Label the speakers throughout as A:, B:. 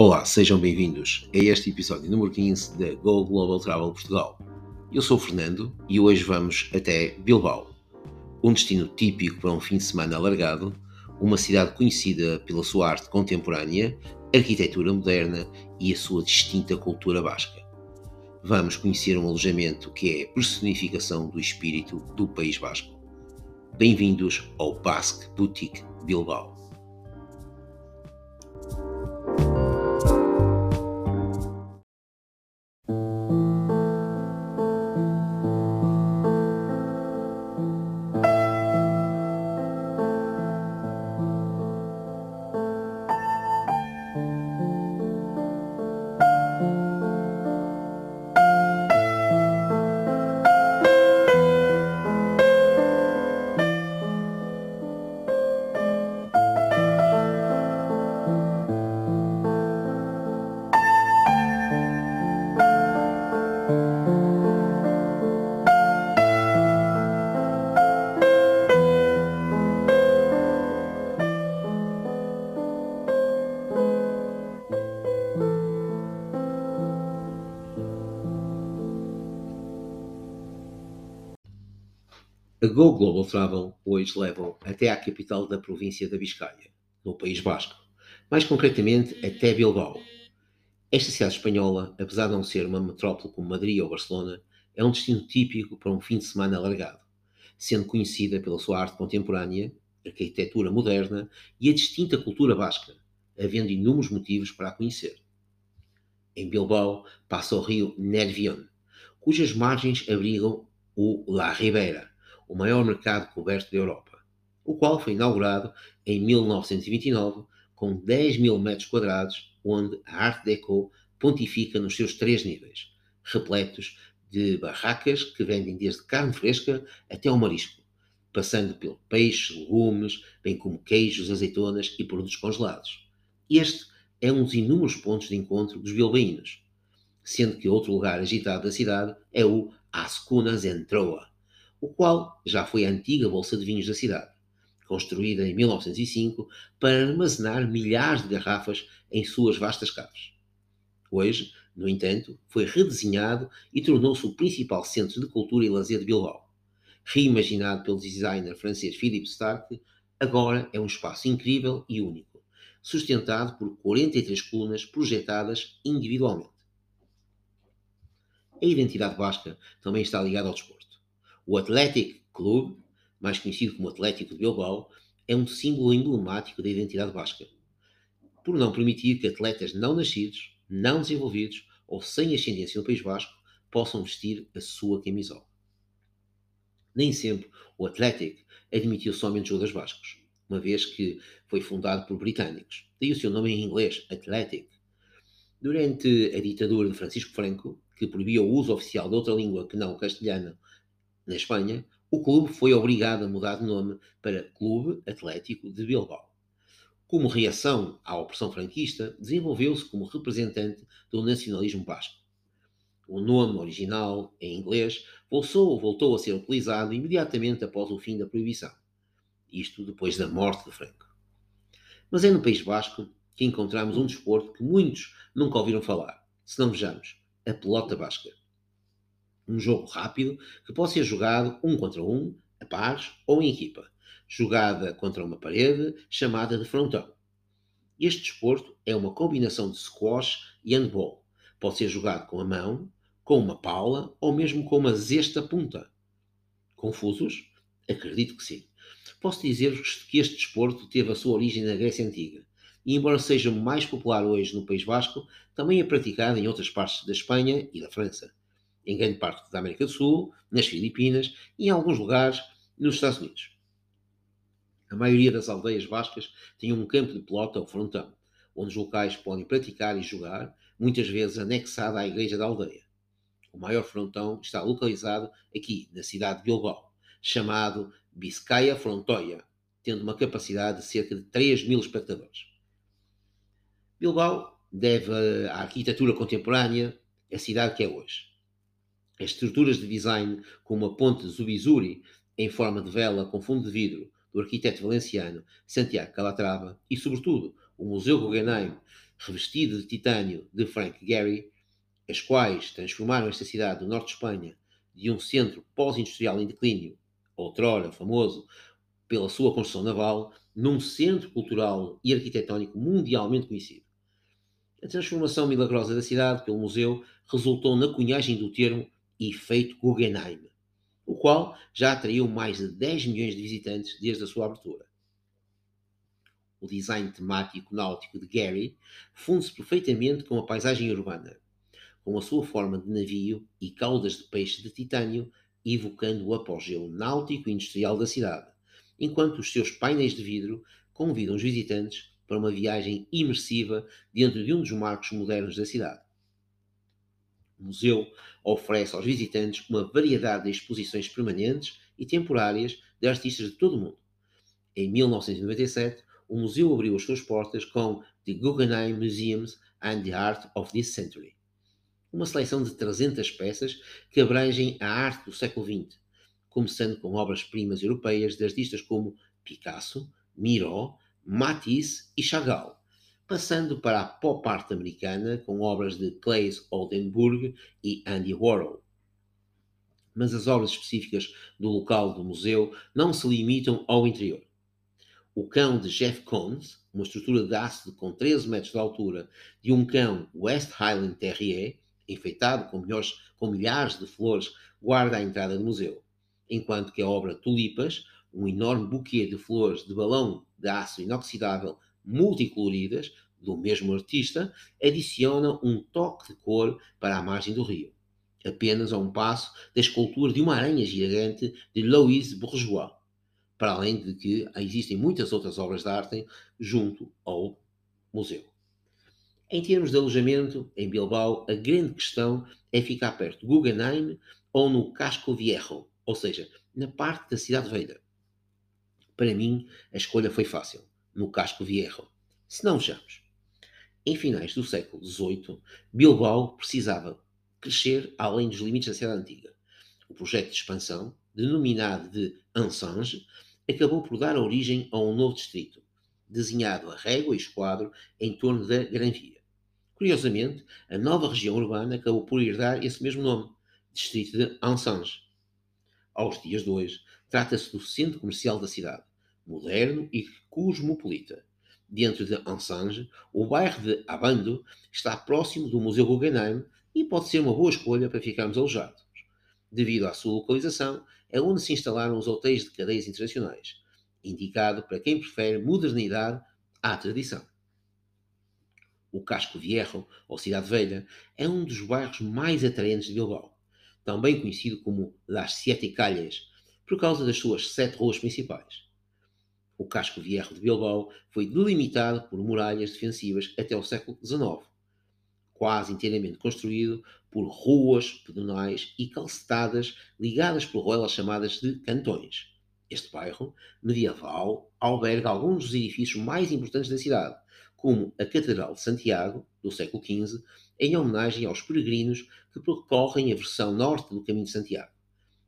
A: Olá, sejam bem-vindos a este episódio número 15 da Go Global Travel Portugal. Eu sou o Fernando e hoje vamos até Bilbao, um destino típico para um fim de semana alargado, uma cidade conhecida pela sua arte contemporânea, arquitetura moderna e a sua distinta cultura basca. Vamos conhecer um alojamento que é a personificação do espírito do País Basco. Bem-vindos ao Basque Boutique Bilbao. Go Global Travel hoje leva até à capital da província da Biscaia, no País Basco, mais concretamente até Bilbao. Esta cidade espanhola, apesar de não ser uma metrópole como Madrid ou Barcelona, é um destino típico para um fim de semana alargado, sendo conhecida pela sua arte contemporânea, arquitetura moderna e a distinta cultura basca, havendo inúmeros motivos para a conhecer. Em Bilbao passa o rio Nervión, cujas margens abrigam o La Ribera, o maior mercado coberto da Europa, o qual foi inaugurado em 1929 com 10 mil metros quadrados, onde a Art Deco pontifica nos seus três níveis, repletos de barracas que vendem desde carne fresca até ao marisco, passando pelo peixe, legumes, bem como queijos, azeitonas e produtos congelados. Este é um dos inúmeros pontos de encontro dos bilbaínos, sendo que outro lugar agitado da cidade é o Ascunas Entroa, o qual já foi a antiga Bolsa de Vinhos da cidade, construída em 1905 para armazenar milhares de garrafas em suas vastas caves. Hoje, no entanto, foi redesenhado e tornou-se o principal centro de cultura e lazer de Bilbao. Reimaginado pelo designer francês Philippe Stark, agora é um espaço incrível e único, sustentado por 43 colunas projetadas individualmente. A identidade basca também está ligada ao desporto. O Athletic Club, mais conhecido como Atlético de Bilbao, é um símbolo emblemático da identidade basca, por não permitir que atletas não nascidos, não desenvolvidos ou sem ascendência no País Basco possam vestir a sua camisola. Nem sempre o Athletic admitiu somente jogadores bascos, uma vez que foi fundado por britânicos, daí o seu nome em inglês, Athletic. Durante a ditadura de Francisco Franco, que proibia o uso oficial de outra língua que não o castelhano na Espanha, o clube foi obrigado a mudar de nome para Clube Atlético de Bilbao. Como reação à opressão franquista, desenvolveu-se como representante do nacionalismo basco. O nome original, em inglês, voltou, voltou a ser utilizado imediatamente após o fim da proibição. Isto depois da morte de Franco. Mas é no País Basco que encontramos um desporto que muitos nunca ouviram falar. Se não vejamos, a pelota basca um jogo rápido que pode ser jogado um contra um, a pares ou em equipa, jogada contra uma parede, chamada de frontão. Este desporto é uma combinação de squash e handball. Pode ser jogado com a mão, com uma paula ou mesmo com uma zesta punta. Confusos? Acredito que sim. Posso dizer-vos que este desporto teve a sua origem na Grécia Antiga e, embora seja mais popular hoje no País Basco, também é praticado em outras partes da Espanha e da França em grande parte da América do Sul, nas Filipinas e em alguns lugares nos Estados Unidos. A maioria das aldeias bascas tem um campo de pelota ou frontão, onde os locais podem praticar e jogar, muitas vezes anexado à igreja da aldeia. O maior frontão está localizado aqui, na cidade de Bilbao, chamado Biscaya Frontoia, tendo uma capacidade de cerca de 3 mil espectadores. Bilbao deve à arquitetura contemporânea a cidade que é hoje. As estruturas de design, como a ponte Zubizuri, em forma de vela com fundo de vidro, do arquiteto valenciano Santiago Calatrava, e, sobretudo, o Museu Guggenheim, revestido de titânio de Frank Gehry, as quais transformaram esta cidade do norte de Espanha de um centro pós-industrial em declínio, outrora famoso pela sua construção naval, num centro cultural e arquitetónico mundialmente conhecido. A transformação milagrosa da cidade pelo museu resultou na cunhagem do termo Efeito Guggenheim, o qual já atraiu mais de 10 milhões de visitantes desde a sua abertura. O design temático náutico de Gary funde-se perfeitamente com a paisagem urbana, com a sua forma de navio e caudas de peixe de titânio, evocando o apogeu náutico e industrial da cidade, enquanto os seus painéis de vidro convidam os visitantes para uma viagem imersiva dentro de um dos marcos modernos da cidade. O museu oferece aos visitantes uma variedade de exposições permanentes e temporárias de artistas de todo o mundo. Em 1997, o museu abriu as suas portas com The Guggenheim Museums and the Art of this Century, uma seleção de 300 peças que abrangem a arte do século XX, começando com obras-primas europeias de artistas como Picasso, Miró, Matisse e Chagall, passando para a pop art americana com obras de Claes Oldenburg e Andy Warhol. Mas as obras específicas do local do museu não se limitam ao interior. O cão de Jeff Koons, uma estrutura de ácido com 13 metros de altura, de um cão West Highland Terrier, enfeitado com, com milhares de flores, guarda a entrada do museu, enquanto que a obra Tulipas, um enorme buquê de flores de balão de aço inoxidável multicoloridas do mesmo artista, adiciona um toque de cor para a margem do rio, apenas a um passo da escultura de uma aranha gigante de Louise Bourgeois, para além de que existem muitas outras obras de arte junto ao museu. Em termos de alojamento, em Bilbao, a grande questão é ficar perto de Guggenheim ou no Casco Viejo, ou seja, na parte da cidade velha. Para mim, a escolha foi fácil, no Casco Viejo. Se não vejamos. Em finais do século XVIII, Bilbao precisava crescer além dos limites da cidade antiga. O projeto de expansão, denominado de Ansange, acabou por dar origem a um novo distrito, desenhado a régua e esquadro em torno da Gran Via. Curiosamente, a nova região urbana acabou por herdar esse mesmo nome, Distrito de Ansange. Aos dias de hoje, trata-se do centro comercial da cidade, moderno e cosmopolita. Dentro de Ansange, o bairro de Abando está próximo do Museu Guggenheim e pode ser uma boa escolha para ficarmos alojados. Devido à sua localização, é onde se instalaram os hotéis de cadeias internacionais, indicado para quem prefere modernidade à tradição. O Casco Viejo, ou Cidade Velha, é um dos bairros mais atraentes de Bilbao, também conhecido como Las Siete Calles, por causa das suas sete ruas principais. O Casco Viejo de Bilbao foi delimitado por muralhas defensivas até o século XIX, quase inteiramente construído por ruas pedonais e calçadas ligadas por roelas chamadas de cantões. Este bairro medieval alberga alguns dos edifícios mais importantes da cidade, como a Catedral de Santiago, do século XV, em homenagem aos peregrinos que percorrem a versão norte do Caminho de Santiago,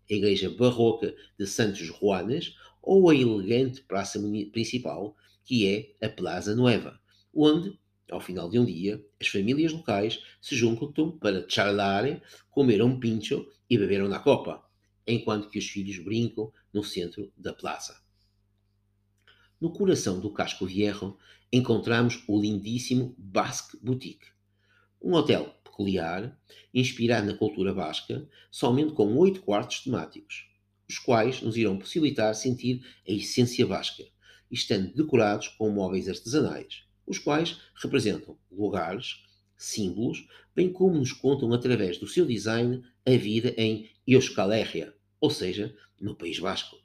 A: a Igreja Barroca de Santos Juanes ou a elegante praça principal, que é a Plaza Nueva, onde, ao final de um dia, as famílias locais se juntam para charlar, comer um pincho e beber uma copa, enquanto que os filhos brincam no centro da plaza. No coração do Casco Viejo encontramos o lindíssimo Basque Boutique, um hotel peculiar, inspirado na cultura basca, somente com oito quartos temáticos, os quais nos irão possibilitar sentir a essência basca, estando decorados com móveis artesanais, os quais representam lugares, símbolos, bem como nos contam através do seu design a vida em Euskal Herria, ou seja, no País Basco.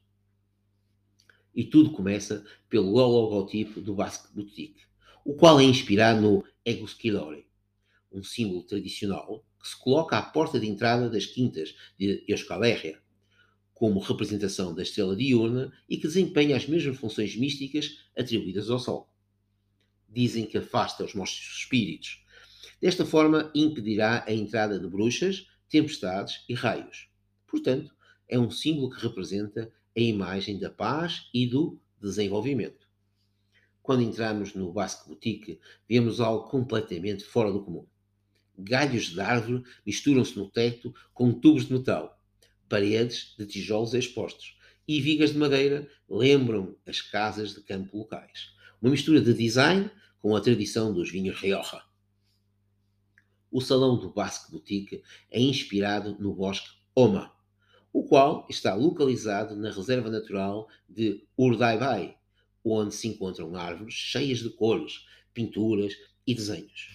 A: E tudo começa pelo logotipo do Basque Boutique, o qual é inspirado no Eguskilore, um símbolo tradicional que se coloca à porta de entrada das quintas de Euskaléria, como representação da estrela diurna e que desempenha as mesmas funções místicas atribuídas ao Sol. Dizem que afasta os maus espíritos. Desta forma, impedirá a entrada de bruxas, tempestades e raios. Portanto, é um símbolo que representa a imagem da paz e do desenvolvimento. Quando entramos no Basque Boutique, vemos algo completamente fora do comum. Galhos de árvore misturam-se no teto com tubos de metal, paredes de tijolos expostos e vigas de madeira lembram as casas de campo locais. Uma mistura de design com a tradição dos vinhos Rioja. O salão do Basque Boutique é inspirado no bosque Oma, o qual está localizado na reserva natural de Urdaibai, onde se encontram árvores cheias de cores, pinturas e desenhos.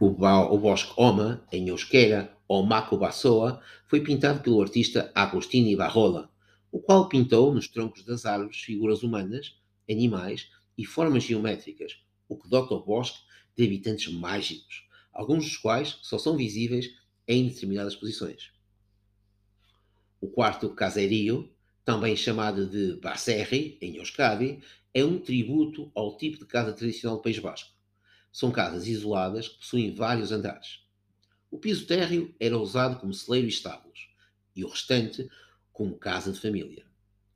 A: O, bosque Oma, em euskera Omako Bassoa, foi pintado pelo artista Agostini Barrola, o qual pintou nos troncos das árvores figuras humanas, animais e formas geométricas, o que dota o bosque de habitantes mágicos, alguns dos quais só são visíveis em determinadas posições. O quarto caserio, também chamado de Baserri, em Euskadi, é um tributo ao tipo de casa tradicional do País Basco. São casas isoladas que possuem vários andares. O piso térreo era usado como celeiro e estábulos, e o restante como casa de família.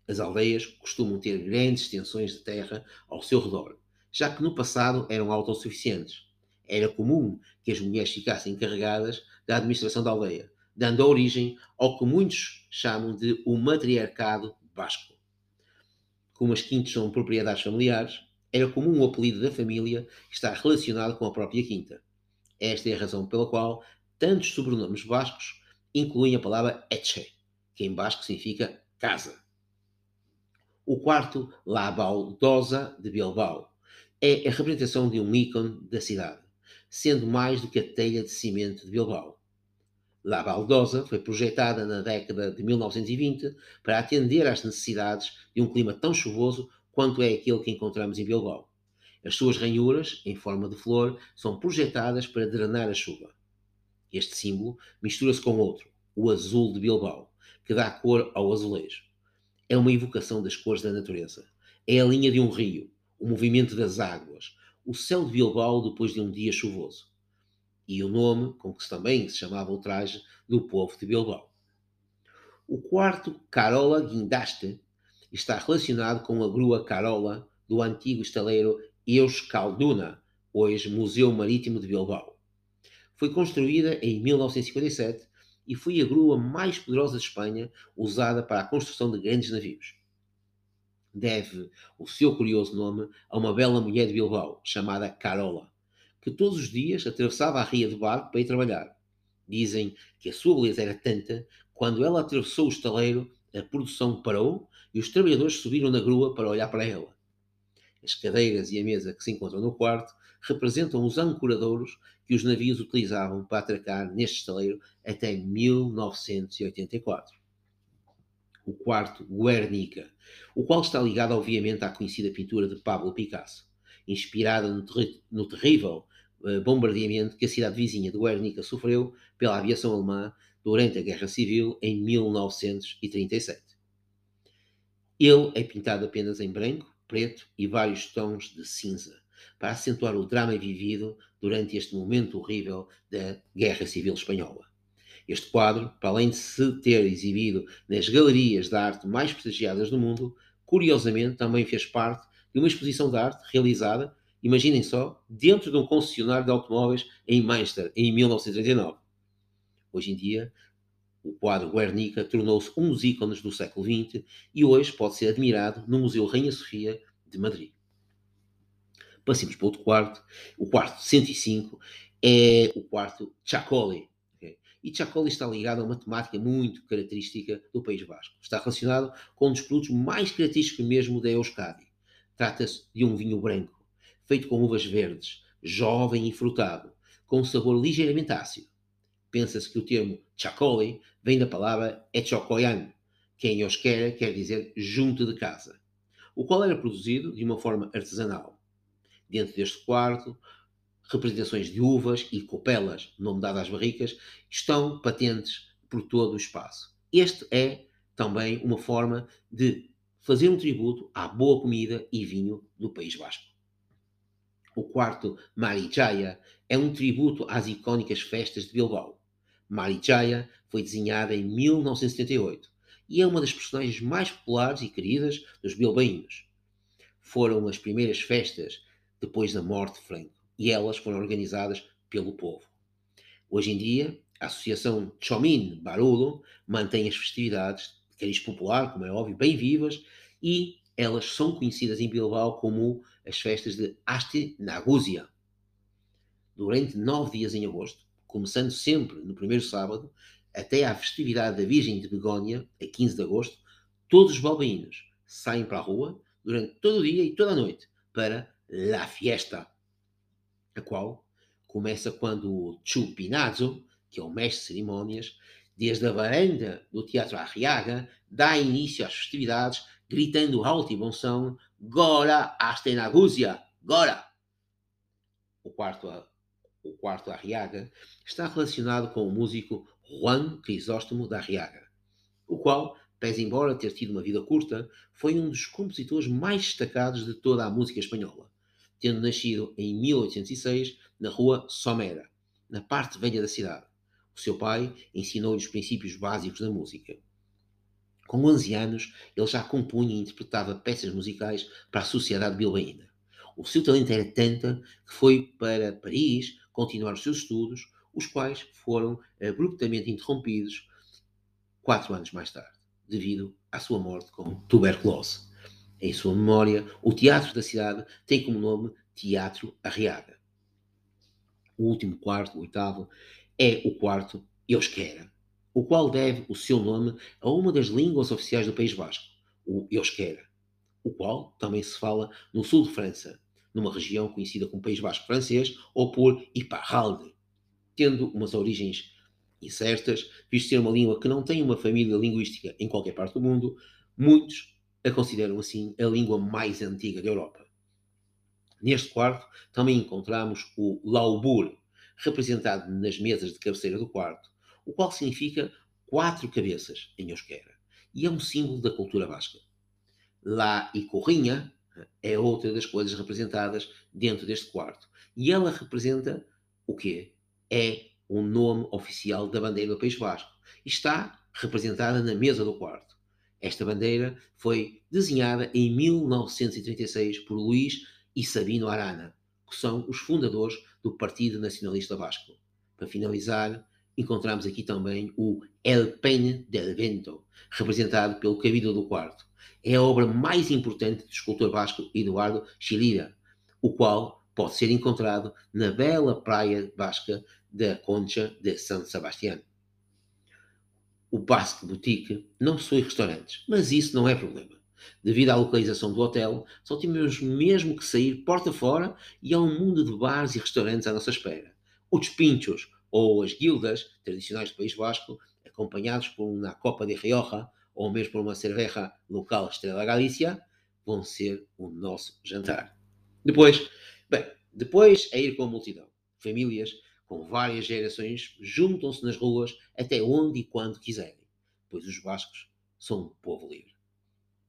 A: As aldeias costumam ter grandes extensões de terra ao seu redor, já que no passado eram autossuficientes. Era comum que as mulheres ficassem encarregadas da administração da aldeia, dando origem ao que muitos chamam de o matriarcado basco. Como as quintas são propriedades familiares, era comum o apelido da família estar relacionado com a própria quinta. Esta é a razão pela qual tantos sobrenomes bascos incluem a palavra etche, que em basco significa casa. O quarto, La Baldosa de Bilbao, é a representação de um ícone da cidade, sendo mais do que a telha de cimento de Bilbao. La Baldosa foi projetada na década de 1920 para atender às necessidades de um clima tão chuvoso quanto é aquele que encontramos em Bilbao. As suas ranhuras, em forma de flor, são projetadas para drenar a chuva. Este símbolo mistura-se com outro, o azul de Bilbao, que dá cor ao azulejo. É uma evocação das cores da natureza. É a linha de um rio, o movimento das águas, o céu de Bilbao depois de um dia chuvoso e o nome com que também se chamava o traje do povo de Bilbao. O quarto, Carola Guindaste, está relacionado com a grua Carola do antigo estaleiro Euskalduna, hoje Museu Marítimo de Bilbao. Foi construída em 1957 e foi a grua mais poderosa de Espanha usada para a construção de grandes navios. Deve o seu curioso nome a uma bela mulher de Bilbao, chamada Carola que todos os dias atravessava a ria de barco para ir trabalhar. Dizem que a sua beleza era tanta, quando ela atravessou o estaleiro, a produção parou e os trabalhadores subiram na grua para olhar para ela. As cadeiras e a mesa que se encontram no quarto representam os ancoradouros que os navios utilizavam para atracar neste estaleiro até 1984. O quarto, Guernica, o qual está ligado obviamente à conhecida pintura de Pablo Picasso, inspirada no, terri no terrível eh, bombardeamento que a cidade vizinha de Guernica sofreu pela aviação alemã durante a Guerra Civil em 1937. Ele é pintado apenas em branco, preto e vários tons de cinza, para acentuar o drama vivido durante este momento horrível da Guerra Civil Espanhola. Este quadro, para além de se ter exibido nas galerias de arte mais prestigiadas do mundo, curiosamente também fez parte de uma exposição de arte realizada Imaginem só, dentro de um concessionário de automóveis em Manchester, em 1939. Hoje em dia, o quadro Guernica tornou-se um dos ícones do século XX e hoje pode ser admirado no Museu Rainha Sofia de Madrid. Passemos para outro quarto. O quarto 105 é o quarto Chacoli. Okay? E Chacoli está ligado a uma temática muito característica do País Basco. Está relacionado com um dos produtos mais característicos mesmo da Euskadi. Trata-se de um vinho branco feito com uvas verdes, jovem e frutado, com um sabor ligeiramente ácido. Pensa-se que o termo chacoli vem da palavra echocoyan, que em euskera quer dizer junto de casa, o qual era produzido de uma forma artesanal. Dentro deste quarto, representações de uvas e copelas, nome dado às barricas, estão patentes por todo o espaço. Este é também uma forma de fazer um tributo à boa comida e vinho do País Basco. O quarto, Marijaya, é um tributo às icónicas festas de Bilbao. Marijaya foi desenhada em 1978 e é uma das personagens mais populares e queridas dos bilbaínos. foram as primeiras festas depois da morte de Franco e elas foram organizadas pelo povo. Hoje em dia, a Associação Chomin Barolo mantém as festividades de cariz popular, como é óbvio, bem vivas e elas são conhecidas em Bilbao como as festas de Aste Nagúzia. Durante nove dias em agosto, começando sempre no primeiro sábado, até à festividade da Virgem de Begónia, a 15 de agosto, todos os balbaínos saem para a rua durante todo o dia e toda a noite para La Fiesta, a qual começa quando o Chupinazo, que é o mestre de cerimônias, desde a varanda do Teatro Arriaga, dá início às festividades, gritando alto e bom som, Gora Astenagúzia, Gora! O quarto, o quarto Arriaga está relacionado com o músico Juan Crisóstomo da Arriaga, o qual, pese embora ter tido uma vida curta, foi um dos compositores mais destacados de toda a música espanhola, tendo nascido em 1806 na rua Somera, na parte velha da cidade. O seu pai ensinou-lhe os princípios básicos da música. Com 11 anos, ele já compunha e interpretava peças musicais para a sociedade bilbaína. O seu talento era tanto que foi para Paris continuar os seus estudos, os quais foram abruptamente interrompidos quatro anos mais tarde, devido à sua morte com tuberculose. Em sua memória, o teatro da cidade tem como nome Teatro Arriaga. O último quarto, o oitavo, é o quarto Euskera, o qual deve o seu nome a uma das línguas oficiais do País Basco, o Euskera, o qual também se fala no sul de França, numa região conhecida como País Basco francês ou por Iparralde, tendo umas origens incertas, visto ser uma língua que não tem uma família linguística em qualquer parte do mundo, muitos a consideram assim a língua mais antiga da Europa. Neste quarto também encontramos o Laubur, representado nas mesas de cabeceira do quarto, o qual significa quatro cabeças em euskera e é um símbolo da cultura basca. Lá e Corrinha é outra das coisas representadas dentro deste quarto e ela representa o quê? É o nome oficial da bandeira do País Basco e está representada na mesa do quarto. Esta bandeira foi desenhada em 1936 por Luís e Sabino Arana, que são os fundadores do Partido Nacionalista Vasco. Para finalizar, encontramos aqui também o El Peine del Vento, representado pelo Cabildo do Quarto. É a obra mais importante do escultor vasco Eduardo Chilira, o qual pode ser encontrado na bela praia vasca da Concha de San Sebastián. O Basque Boutique não possui restaurantes, mas isso não é problema. Devido à localização do hotel, só tínhamos mesmo que sair porta fora e há um mundo de bares e restaurantes à nossa espera. Os pinchos, ou as guildas tradicionais do País Vasco, acompanhados por uma Copa de Rioja ou mesmo por uma cerveja local Estrela Galícia, vão ser o nosso jantar. Depois, bem, depois é ir com a multidão. Famílias com várias gerações juntam-se nas ruas até onde e quando quiserem, pois os bascos são um povo livre.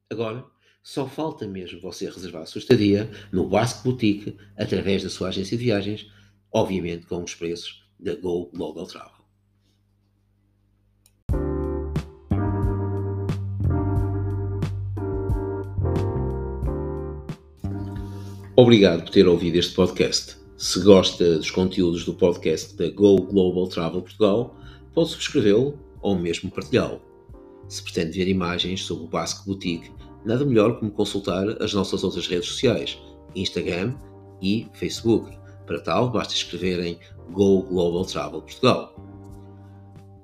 A: Agora, só falta mesmo você reservar a sua estadia no Basque Boutique através da sua agência de viagens, obviamente com os preços da Go Global Travel. Obrigado por ter ouvido este podcast. Se gosta dos conteúdos do podcast da Go Global Travel Portugal, pode subscrevê-lo ou mesmo partilhá-lo. Se pretende ver imagens sobre o Basque Boutique, nada melhor como consultar as nossas outras redes sociais, Instagram e Facebook. Para tal, basta escrever em Go Global Travel Portugal.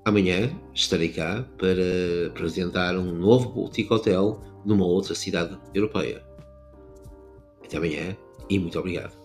A: Amanhã estarei cá para apresentar um novo boutique hotel numa outra cidade europeia. Até amanhã e muito obrigado.